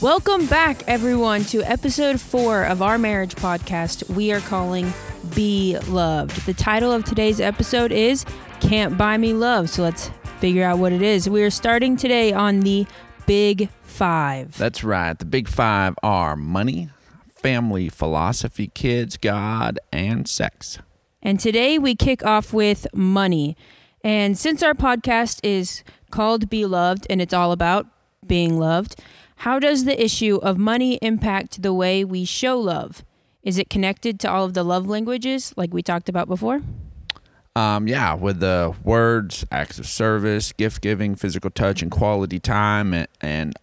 Welcome back, everyone, to episode four of our marriage podcast we are calling Be Loved. The title of today's episode is Can't Buy Me Love. So let's figure out what it is. We are starting today on the Big Five. That's right. The big five are money, family, philosophy, kids, God, and sex. And today we kick off with money. And since our podcast is called Be Loved and it's all about being loved, how does the issue of money impact the way we show love? Is it connected to all of the love languages like we talked about before? Um, yeah, with the words, acts of service, gift giving, physical touch, and quality time, and, and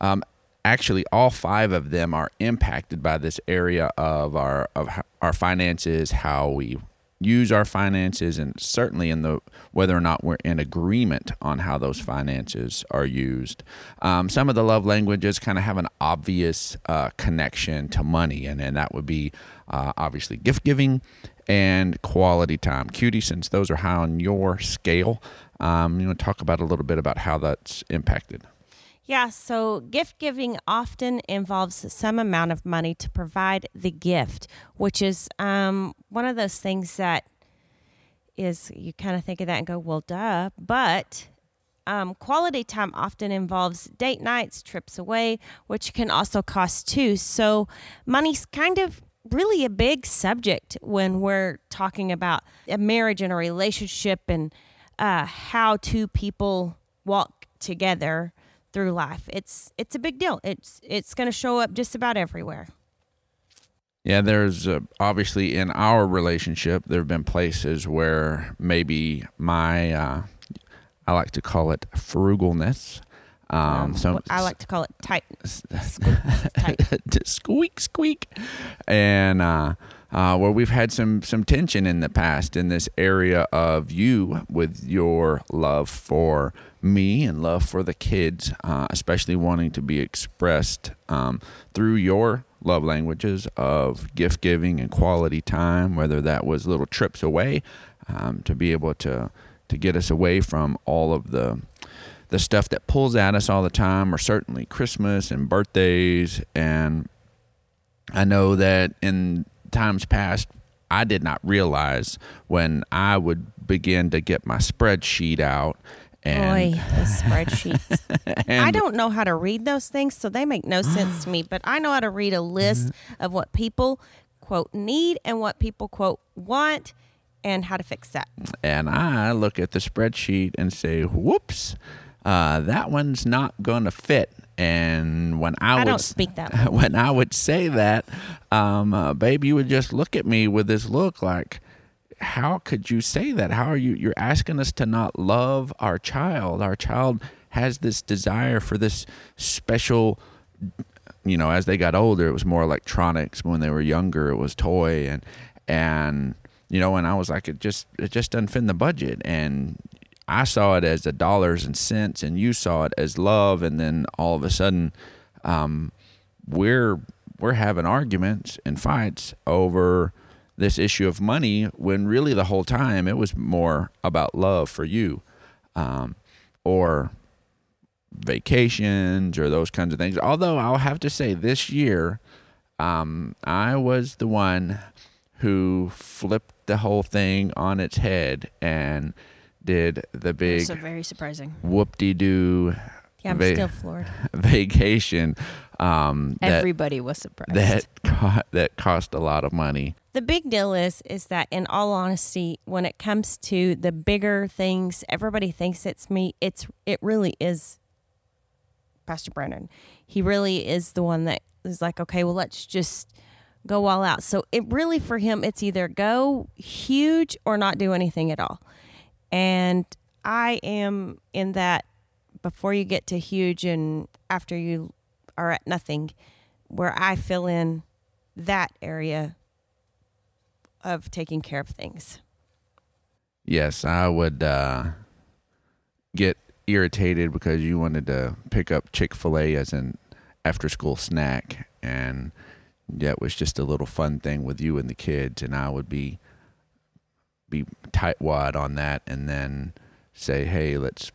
um, actually all five of them are impacted by this area of our of our finances, how we use our finances, and certainly in the whether or not we're in agreement on how those finances are used. Um, some of the love languages kind of have an obvious uh, connection to money, and, and that would be uh, obviously gift giving and quality time. Cutie, since those are high on your scale, um, you want to talk about a little bit about how that's impacted. Yeah, so gift giving often involves some amount of money to provide the gift, which is um, one of those things that is you kind of think of that and go, well, duh. But um, quality time often involves date nights, trips away, which can also cost too. So money's kind of really a big subject when we're talking about a marriage and a relationship and uh, how two people walk together through life. It's it's a big deal. It's it's going to show up just about everywhere. Yeah, there's uh, obviously in our relationship, there have been places where maybe my, uh, I like to call it frugalness. Um, some, I like to call it tight. squeak, squeak, and uh, uh, where we've had some some tension in the past in this area of you with your love for me and love for the kids, uh, especially wanting to be expressed um, through your love languages of gift giving and quality time, whether that was little trips away um, to be able to to get us away from all of the the stuff that pulls at us all the time, or certainly Christmas and birthdays. And I know that in times past, I did not realize when I would begin to get my spreadsheet out. And, Boy, the spreadsheets. I don't know how to read those things, so they make no sense to me. But I know how to read a list of what people quote need and what people quote want and how to fix that. and I look at the spreadsheet and say, "Whoops, uh, that one's not going to fit." And when I, I would don't speak that way. when I would say that, um, uh, baby would just look at me with this look like, "How could you say that? How are you? You're asking us to not love our child. Our child has this desire for this special." You know, as they got older, it was more electronics. When they were younger, it was toy and and you know, and I was like, it just it just doesn't fit the budget. And I saw it as the dollars and cents, and you saw it as love. And then all of a sudden, um, we're we're having arguments and fights over this issue of money when really the whole time it was more about love for you, um, or vacations or those kinds of things. Although I'll have to say, this year, um, I was the one who flipped the whole thing on its head and did the big So very surprising. whoop-de-doo Yeah, I'm Va- still floored. vacation um, that Everybody was surprised. that co- that cost a lot of money. The big deal is is that in all honesty, when it comes to the bigger things, everybody thinks it's me. It's it really is Pastor Brandon. He really is the one that is like, okay, well, let's just go all out. So it really for him, it's either go huge or not do anything at all. And I am in that before you get to huge and after you are at nothing, where I fill in that area of taking care of things. Yes, I would uh, get irritated because you wanted to pick up Chick Fil A as an after-school snack, and yeah, it was just a little fun thing with you and the kids, and I would be be tightwad on that, and then say, "Hey, let's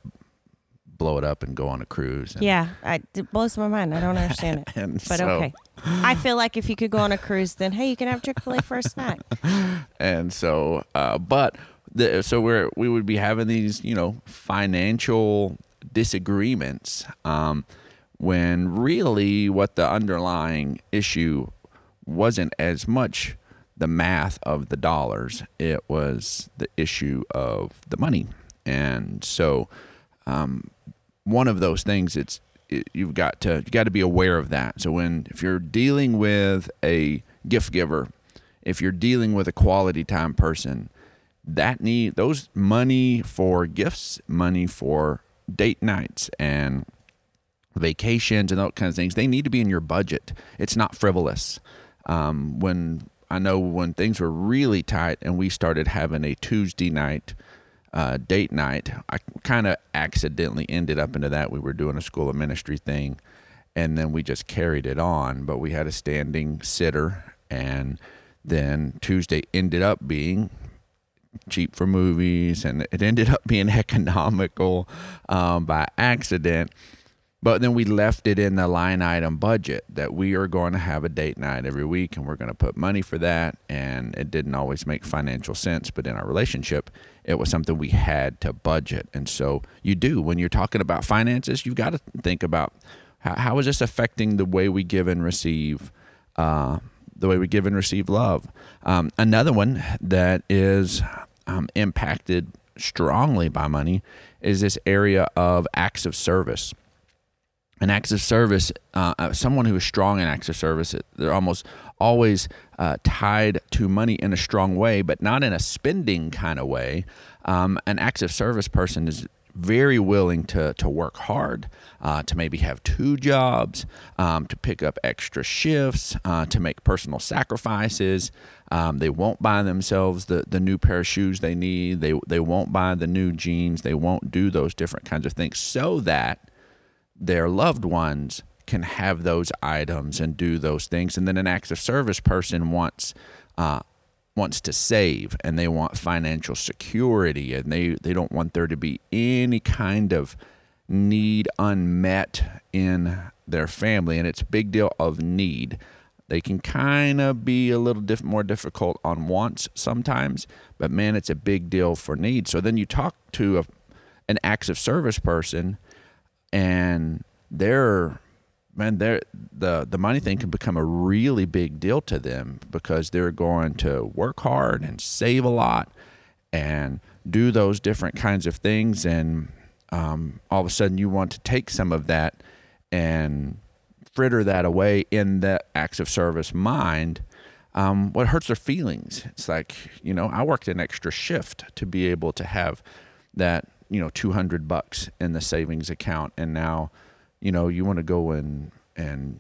blow it up and go on a cruise. And, Yeah, I, it blows my mind. I don't understand it. But so, okay. I feel like if you could go on a cruise, then hey, you can have Chick fil A for a snack. and so uh, but the, so we're we would be having these you know financial disagreements um, when really what the underlying issue wasn't as much the math of the dollars it was the issue of the money and so um, one of those things it's it, you've got to you got to be aware of that. So when if you're dealing with a gift giver if you're dealing with a quality time person that need those money for gifts money for date nights and vacations and those kinds of things they need to be in your budget. It's not frivolous. Um, when i know when things were really tight and we started having a tuesday night uh, date night i kind of accidentally ended up into that. We were doing a school of ministry thing and then we just carried it on but we had a standing sitter and then tuesday ended up being cheap for movies and it ended up being economical um, by accident but then we left it in the line item budget that we are going to have a date night every week and we're going to put money for that and it didn't always make financial sense but in our relationship it was something we had to budget and so you do when you're talking about finances you've got to think about how, how is this affecting the way we give and receive uh, the way we give and receive love. Um, another one that is um, impacted strongly by money is this area of acts of service. An acts of service, uh, uh, someone who is strong in acts of service, they're almost always uh, tied to money in a strong way, but not in a spending kind of way. Um, an active service person is very willing to to work hard, uh, to maybe have two jobs, um, to pick up extra shifts, uh, to make personal sacrifices. Um, they won't buy themselves the, the new pair of shoes they need. They they won't buy the new jeans. They won't do those different kinds of things so that their loved ones can have those items and do those things. And then an acts of service person wants uh, wants to save and they want financial security and they, they don't want there to be any kind of need unmet in their family. And it's a big deal of need. They can kind of be a little diff- more difficult on wants sometimes but man it's a big deal for need. So then you talk to a, an acts of service person and they're man, they're, the the money thing can become a really big deal to them because they're going to work hard and save a lot and do those different kinds of things, and um, all of a sudden you want to take some of that and fritter that away in the acts of service mind. Um, what hurts their feelings? It's like you know, I worked an extra shift to be able to have that you know 200 bucks in the savings account, and now you know you want to go and and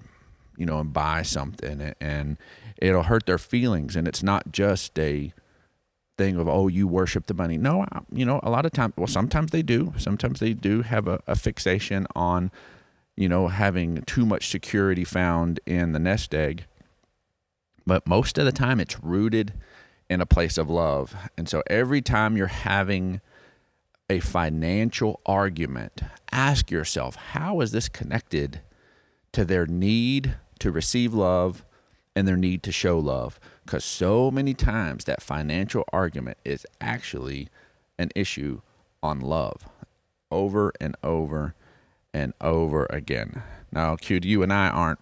you know and buy something and it'll hurt their feelings and it's not just a thing of oh you worship the money. No I- you know a lot of times well sometimes they do. Sometimes they do have a, a fixation on you know having too much security found in the nest egg. But most of the time it's rooted in a place of love. And so every time you're having a financial argument, ask yourself, how is this connected to their need to receive love and their need to show love? Because so many times that financial argument is actually an issue on love over and over and over again. Now, Q, you and I aren't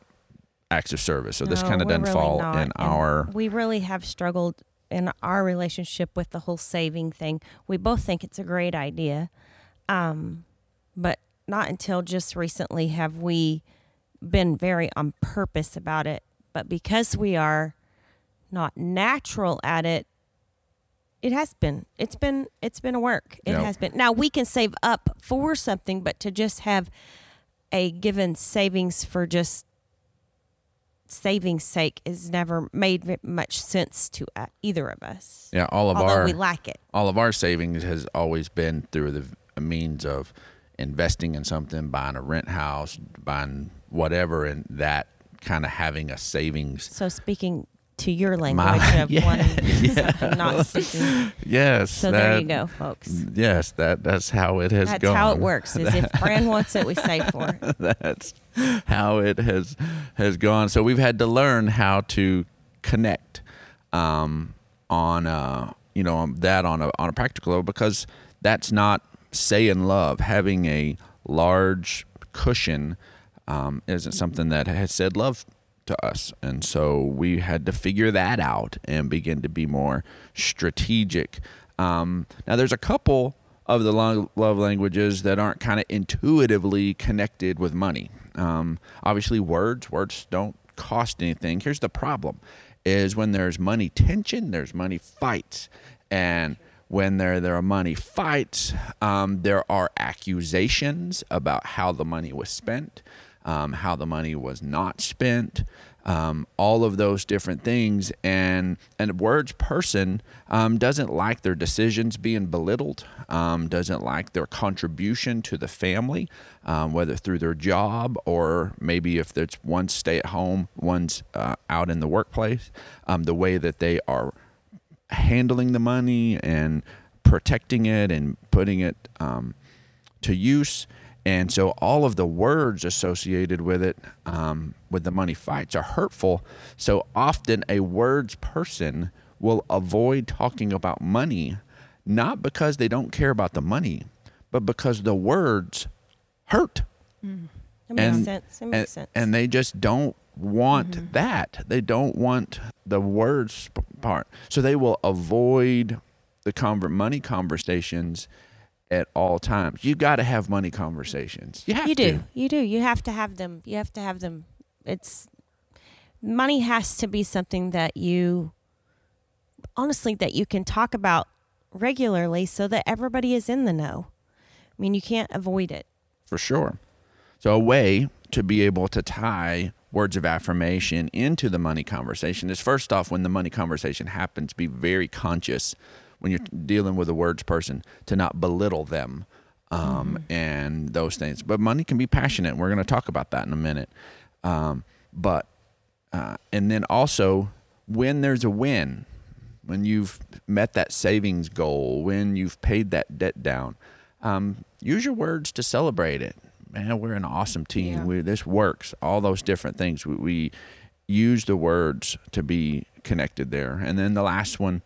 acts of service, so this kind of doesn't really fall not, in and our. We really have struggled in our relationship with the whole saving thing. We both think it's a great idea, um, but not until just recently have we been very on purpose about it. But because we are not natural at it, it has been. It's been. It's been a work. It Yep. has been. Now we can save up for something, but to just have a given savings for just saving's sake has never made much sense to uh, either of us. Yeah, all of our we like it. all of our savings has always been through the means of investing in something, buying a rent house, buying whatever, and that kind of having a savings. So speaking to your language My- of wanting yeah. not speaking. Yes. So that, there you go, folks. Yes, that that's how it has That's gone. how it works. Is if Fran wants it, we say for. it. that's how it has has gone. So we've had to learn how to connect um, on uh, you know on that on a on a practical level because that's not saying love. Having a large cushion um, isn't something that has said love to us, and so we had to figure that out and begin to be more strategic. Um, now, there's a couple of the love languages that aren't kind of intuitively connected with money. Um, obviously, words words don't cost anything. Here's the problem: is when there's money tension, there's money fights, and when there there are money fights, um, there are accusations about how the money was spent, um, how the money was not spent, um, all of those different things. And and a words person um, doesn't like their decisions being belittled, um, doesn't like their contribution to the family, um, whether through their job or maybe if it's one stay at home, one's uh, out in the workplace, um, the way that they are handling the money and protecting it and putting it to use. And so all of the words associated with it, um, with the money fights, are hurtful. So often a words person will avoid talking about money, not because they don't care about the money, but because the words hurt It makes And- sense. It and, sense. and they just don't want that. They don't want the words part. So they will avoid the conver- money conversations at all times. You got to have money conversations. You have you to. do. You do. You have to have them. You have to have them. It's money has to be something that you honestly that you can talk about regularly so that everybody is in the know. I mean, you can't avoid it. for sure. So a way to be able to tie words of affirmation into the money conversation is first off when the money conversation happens be very conscious when you're dealing with a words person to not belittle them um, and those things but money can be passionate we're going to talk about that in a minute um, but uh, and then also when there's a win when you've met that savings goal, when you've paid that debt down, um, use your words to celebrate it. Man, we're an awesome team. Yeah. We, this works. All those different things. We, we use the words to be connected there. And then the last one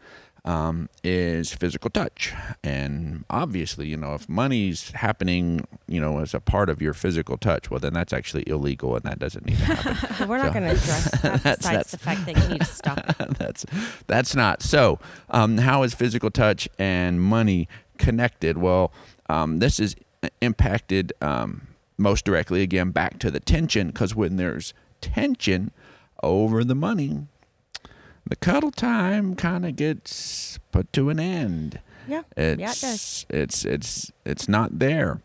um, is physical touch. And obviously, you know, if money's happening, you know, as a part of your physical touch, well, then that's actually illegal and that doesn't need to happen. We're not going to address that That's- besides that's- the fact that you need to stop. that's that's not so. Um, how is physical touch and money connected? Well, um, this is impacted um, most directly again back to the tension because when there's tension over the money, the cuddle time kind of gets put to an end. Yeah. It's yeah, it does. it's it's it's not there.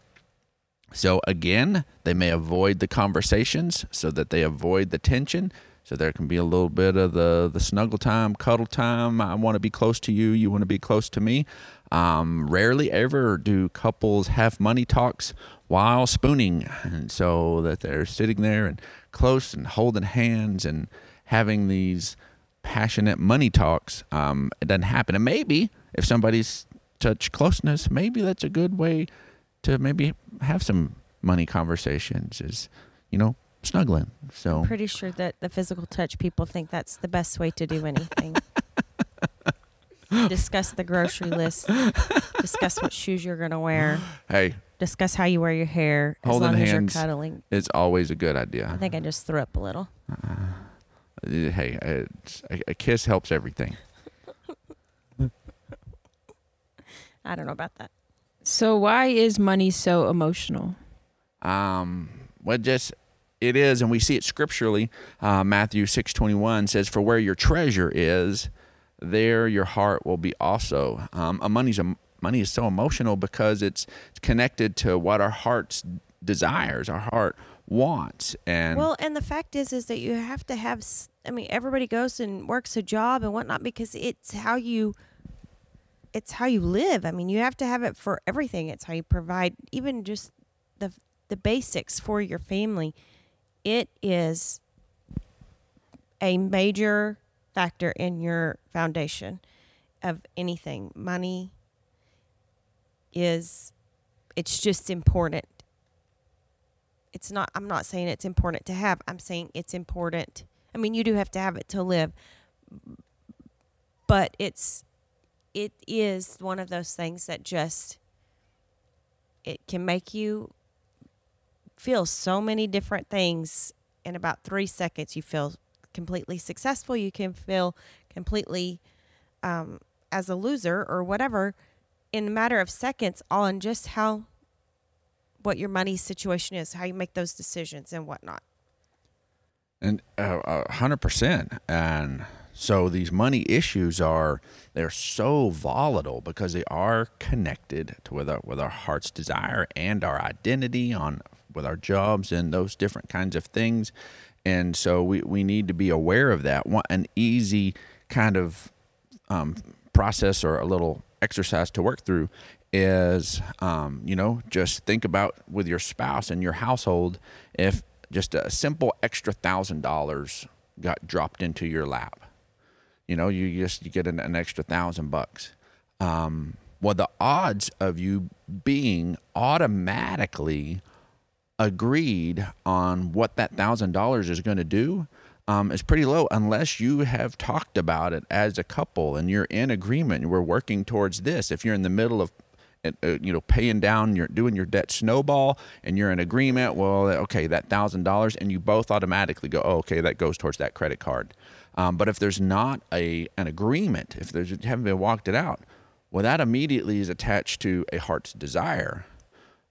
So again, they may avoid the conversations so that they avoid the tension. So there can be a little bit of the the snuggle time, cuddle time. I want to be close to you. You want to be close to me. Um, rarely ever do couples have money talks while spooning, and so that they're sitting there and close and holding hands and having these passionate money talks. Um, it doesn't happen. And maybe if somebody's touch closeness, maybe that's a good way to maybe have some money conversations. Is you know snuggling. So I'm Pretty sure that the physical touch people think that's the best way to do anything. discuss the grocery list. discuss what shoes you're going to wear. hey, Discuss how you wear your hair. As Holding long as you're cuddling. it's always a good idea. I think I just threw up a little. Hey, a, a kiss helps everything. I don't know about that. So why is money so emotional? Um, well, just it is, and we see it scripturally. Uh, Matthew six twenty one says, "For where your treasure is, there your heart will be also." Um, a money's a, money is so emotional because it's, it's connected to what our hearts desires, our heart wants, and Well, and the fact is, is that you have to have. i mean, everybody goes and works a job and whatnot because it's how you. It's how you live. I mean, you have to have it for everything. It's how you provide, even just the the basics for your family. It is a major factor in your foundation of anything. Money is it's just important. It's not I'm not saying it's important to have. I'm saying it's important. I mean, you do have to have it to live. But it's it is one of those things that just it can make you feel so many different things in about 3 seconds you feel completely successful you can feel completely um, as a loser or whatever in a matter of seconds on just how what your money situation is, how you make those decisions and whatnot. And uh, a hundred percent. And so these money issues are they're so volatile because they are connected to with our with our heart's desire and our identity on with our jobs and those different kinds of things. And so we, we need to be aware of that. One, an easy kind of um, process or a little exercise to work through is um, you know just think about with your spouse and your household if just a simple extra thousand dollars got dropped into your lap you know you just you get an, an extra thousand bucks um, well the odds of you being automatically agreed on what that thousand dollars is going to do um, is pretty low unless you have talked about it as a couple and you're in agreement. We're working towards this. If you're in the middle of uh, you know paying down you're doing your debt snowball and you're in agreement well okay that thousand dollars and you both automatically go oh, okay that goes towards that credit card. Um, but if there's not a an agreement if there's haven't been walked it out well that immediately is attached to a heart's desire.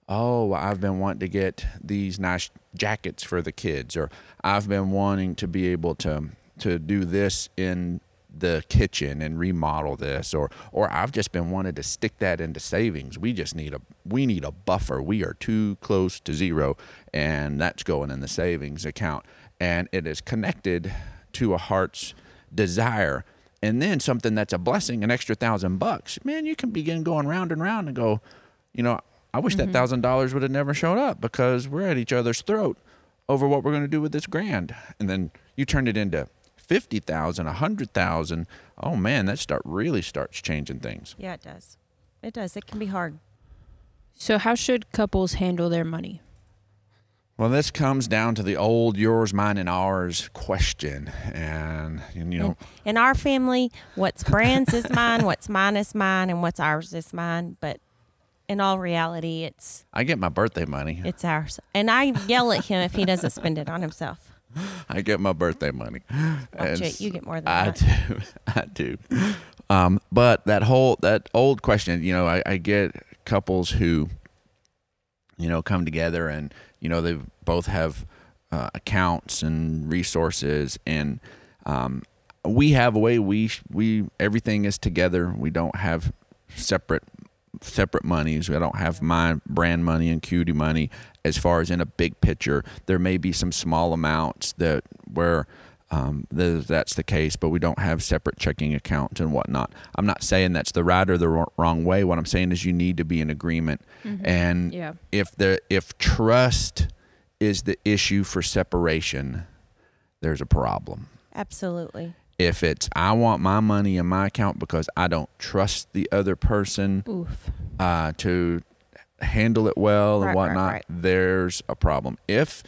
Oh, I've been wanting to get these nice jackets for the kids, or I've been wanting to be able to to do this in the kitchen and remodel this or or I've just been wanting to stick that into savings. We just need a we need a buffer. We are too close to zero and that's going in the savings account and it is connected to a heart's desire. And then something that's a blessing, an extra thousand bucks. Man, you can begin going round and round and go, you know, I wish mm-hmm. that thousand dollars would have never showed up because we're at each other's throat over what we're going to do with this grand. And then you turn it into fifty thousand, a hundred thousand. Oh man, that start really starts changing things. Yeah, it does. It does. It can be hard. So, how should couples handle their money? Well, this comes down to the old yours, mine, and ours question. And, and you know, in, in our family, what's Brand's is mine, what's mine is mine, and what's ours is mine. But in all reality, it's I get my birthday money. it's ours, and I yell at him if he doesn't spend it on himself. I get my birthday money. It, you get more than I that. do. I do. Um, but that whole that old question, you know, I, I get couples who, you know, come together and you know they both have uh, accounts and resources, and um, we have a way we we everything is together. We don't have separate separate monies. I don't have my brand money and cutie money as far as in a big picture. There may be some small amounts that where um, that's the case, but we don't have separate checking accounts and whatnot. I'm not saying that's the right or the wrong way. What I'm saying is you need to be in agreement, mm-hmm. and yeah. if the if trust is the issue for separation, there's a problem. Absolutely if it's I want my money in my account because I don't trust the other person uh, to handle it well and whatnot, right, right. there's a problem. If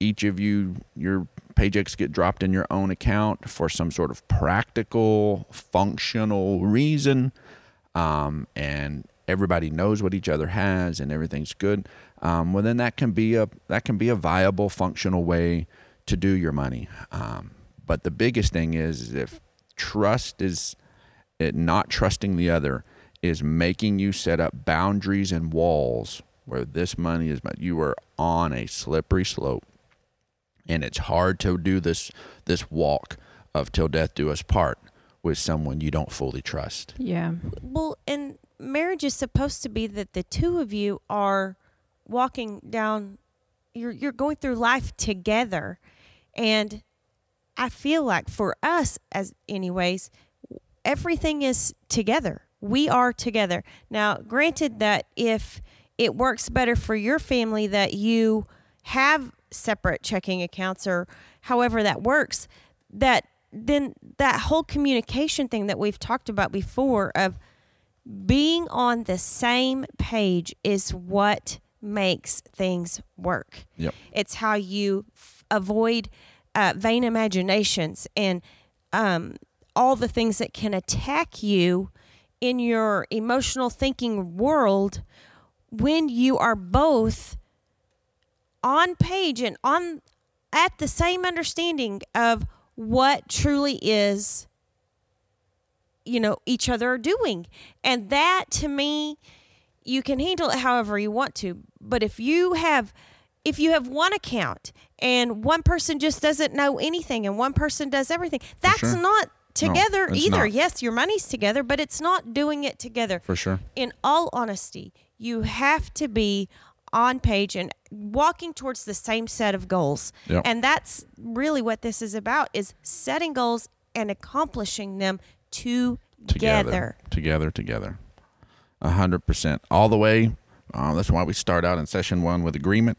each of you your paychecks get dropped in your own account for some sort of practical, functional reason, um, and everybody knows what each other has and everything's good, um, well then that can be a that can be a viable, functional way to do your money. Um, but the biggest thing is if trust is it not trusting the other is making you set up boundaries and walls where this money is but you are on a slippery slope and it's hard to do this this walk of till death do us part with someone you don't fully trust. Yeah. Well and marriage is supposed to be that the two of you are walking down you're you're going through life together. And I feel like for us, as anyways, everything is together. We are together. Now, granted that if it works better for your family that you have separate checking accounts or however that works, that then that whole communication thing that we've talked about before of being on the same page is what makes things work. Yep. It's how you f- avoid uh, vain imaginations and um, all the things that can attack you in your emotional thinking world when you are both on page and on at the same understanding of what truly is you know each other are doing. And that to me you can handle it however you want to. But if you have if you have one account and one person just doesn't know anything and one person does everything that's sure. not together it's either not. yes your money's together but it's not doing it together For sure. in all honesty, you have to be on page and walking towards the same set of goals. Yep. And that's really what this is about is setting goals and accomplishing them together. together, together, together. A hundred percent, all the way. Uh, that's why we start out in session one with agreement.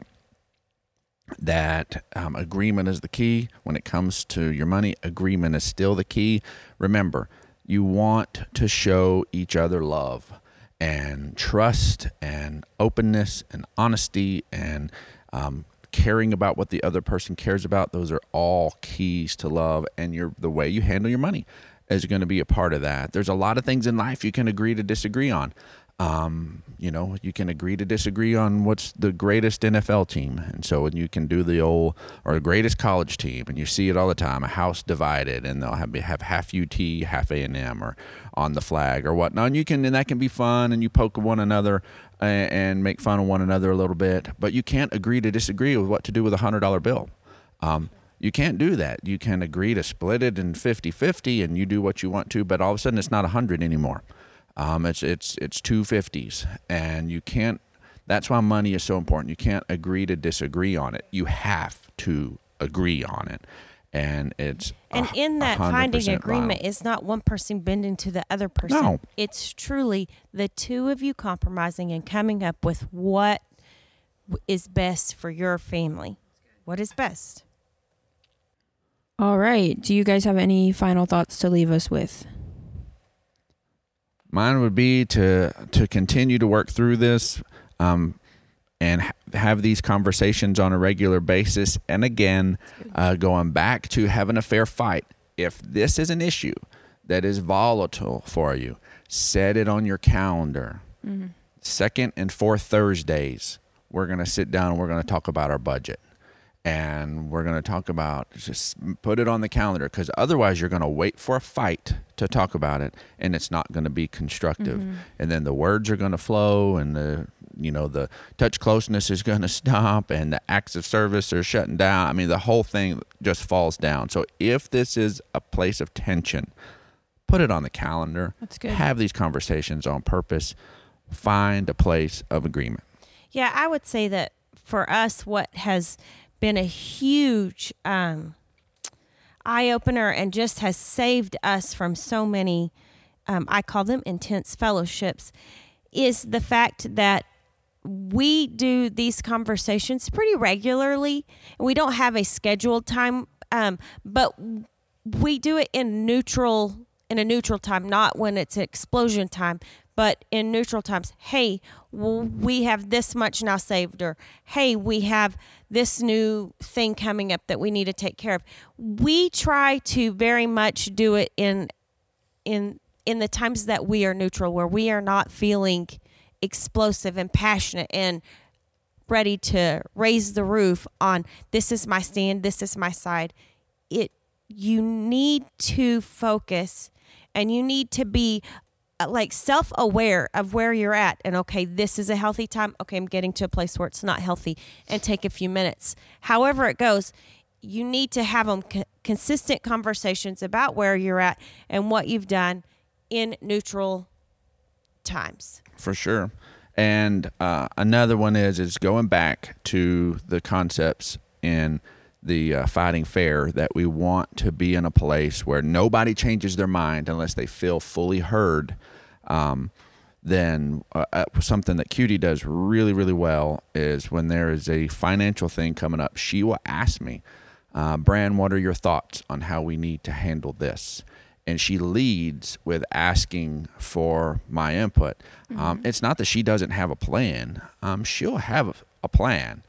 That um, agreement is the key when it comes to your money. Agreement is still the key. Remember, you want to show each other love and trust and openness and honesty and um, caring about what the other person cares about. Those are all keys to love, and your the way you handle your money is going to be a part of that. There's a lot of things in life you can agree to disagree on. Um, you know, you can agree to disagree on what's the greatest NFL team, and so when you can do the old or the greatest college team, and you see it all the time, a house divided, and they'll have have half UT, half A and M, or on the flag or whatnot. And you can, and that can be fun, and you poke one another and, and make fun of one another a little bit, but you can't agree to disagree with what to do with a hundred dollar bill. Um, you can't do that. You can agree to split it in 50-50 and you do what you want to, but all of a sudden it's not a hundred anymore. Um, it's it's it's two fifties, and you can't. That's why money is so important. You can't agree to disagree on it. You have to agree on it, and it's And a- in that finding agreement, vital. it's not one person bending to the other person. No. It's truly the two of you compromising and coming up with what is best for your family. What is best? All right. Do you guys have any final thoughts to leave us with? Mine would be to to continue to work through this, um, and ha- have these conversations on a regular basis. And again, uh, going back to having a fair fight. If this is an issue that is volatile for you, set it on your calendar. Second and fourth Thursdays, we're gonna sit down and we're gonna talk about our budget and we're going to talk about just put it on the calendar because otherwise you're going to wait for a fight to talk about it and it's not going to be constructive. Mm-hmm. And then the words are going to flow and the you know the touch closeness is going to stop and the acts of service are shutting down. I mean the whole thing just falls down. So if this is a place of tension put it on the calendar. That's good. have these conversations on purpose. Find a place of agreement. Yeah, I would say that for us, what has been a huge um, eye opener and just has saved us from so many, um, I call them intense fellowships, is the fact that we do these conversations pretty regularly. We don't have a scheduled time, um, but we do it in neutral in a neutral time, not when it's explosion time, but in neutral times. Hey, we have this much now saved, or hey, we have this new thing coming up that we need to take care of. We try to very much do it in in in the times that we are neutral, where we are not feeling explosive and passionate and ready to raise the roof on this is my stand, this is my side. It you need to focus and you need to be uh, like self-aware of where you're at and okay this is a healthy time. Okay i'm getting to a place where it's not healthy and take a few minutes. However it goes you need to have them co- consistent conversations about where you're at and what you've done in neutral times. For sure. And uh, another one is is going back to the concepts in the uh, fighting fair that we want to be in a place where nobody changes their mind unless they feel fully heard. Um, then uh, uh, something that Cutie does really really well is when there is a financial thing coming up, she will ask me. uh, Bran, what are your thoughts on how we need to handle this? And she leads with asking for my input. Um, it's not that she doesn't have a plan. Um, she'll have a plan,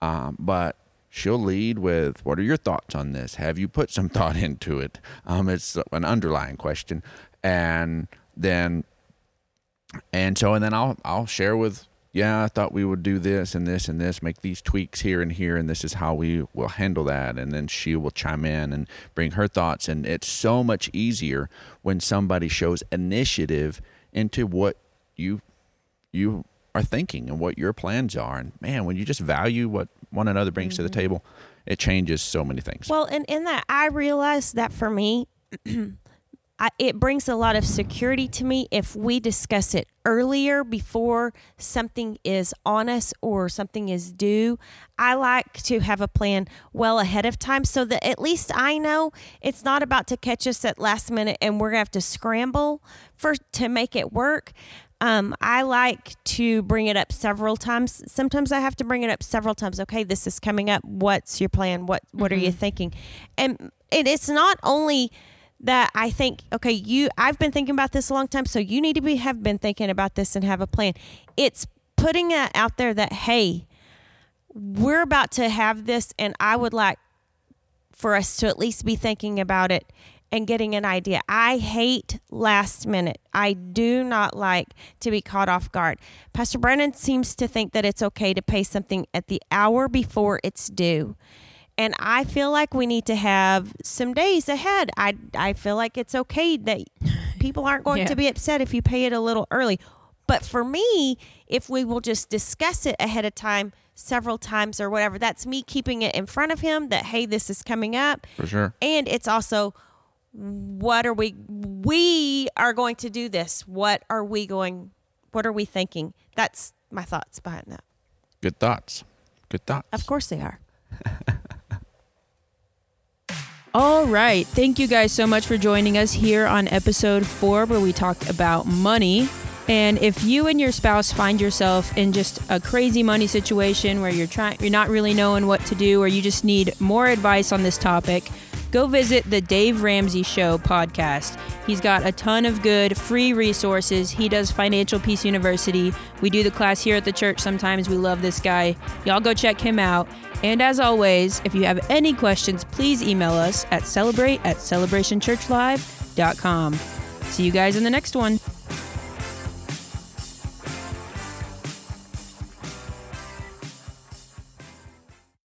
um, but she'll lead with, "What are your thoughts on this? Have you put some thought into it?" Um, it's an underlying question, and then, and so, and then I'll I'll share with, yeah, I thought we would do this and this and this, make these tweaks here and here, and this is how we will handle that, and then she will chime in and bring her thoughts, and it's so much easier when somebody shows initiative into what you you are thinking and what your plans are. And man, when you just value what one another brings to the mm-hmm. table, it changes so many things. Well, and in that, I realized that for me, I, it brings a lot of security to me if we discuss it earlier before something is on us or something is due. I like to have a plan well ahead of time so that at least I know it's not about to catch us at last minute and we're gonna have to scramble for to make it work. Um, I like to bring it up several times. Sometimes I have to bring it up several times. Okay, this is coming up. What's your plan? What What are you thinking? And it, it's not only that I think, okay, you, I've been thinking about this a long time, so you need to be have been thinking about this and have a plan. It's putting it out there that hey, we're about to have this, and I would like for us to at least be thinking about it and getting an idea. I hate last minute. I do not like to be caught off guard. Pastor Brandon seems to think that it's okay to pay something at the hour before it's due. And I feel like we need to have some days ahead. I I feel like it's okay that people aren't going Yeah. to be upset if you pay it a little early. But for me, if we will just discuss it ahead of time several times or whatever, that's me keeping it in front of him that hey, this is coming up. For sure. And it's also what are we we are going to do this. What are we going what are we thinking? That's my thoughts behind that. Good thoughts. Good thoughts. Of course they are. All right. Thank you guys so much for joining us here on episode four, where we talked about money. And if you and your spouse find yourself in just a crazy money situation where you're trying, you're not really knowing what to do, or you just need more advice on this topic, go visit the Dave Ramsey Show podcast. He's got a ton of good free resources. He does Financial Peace University. We do the class here at the church sometimes. We love this guy. Y'all go check him out. And as always, if you have any questions, please email us at celebrate at celebrationchurchlive.com. See you guys in the next one.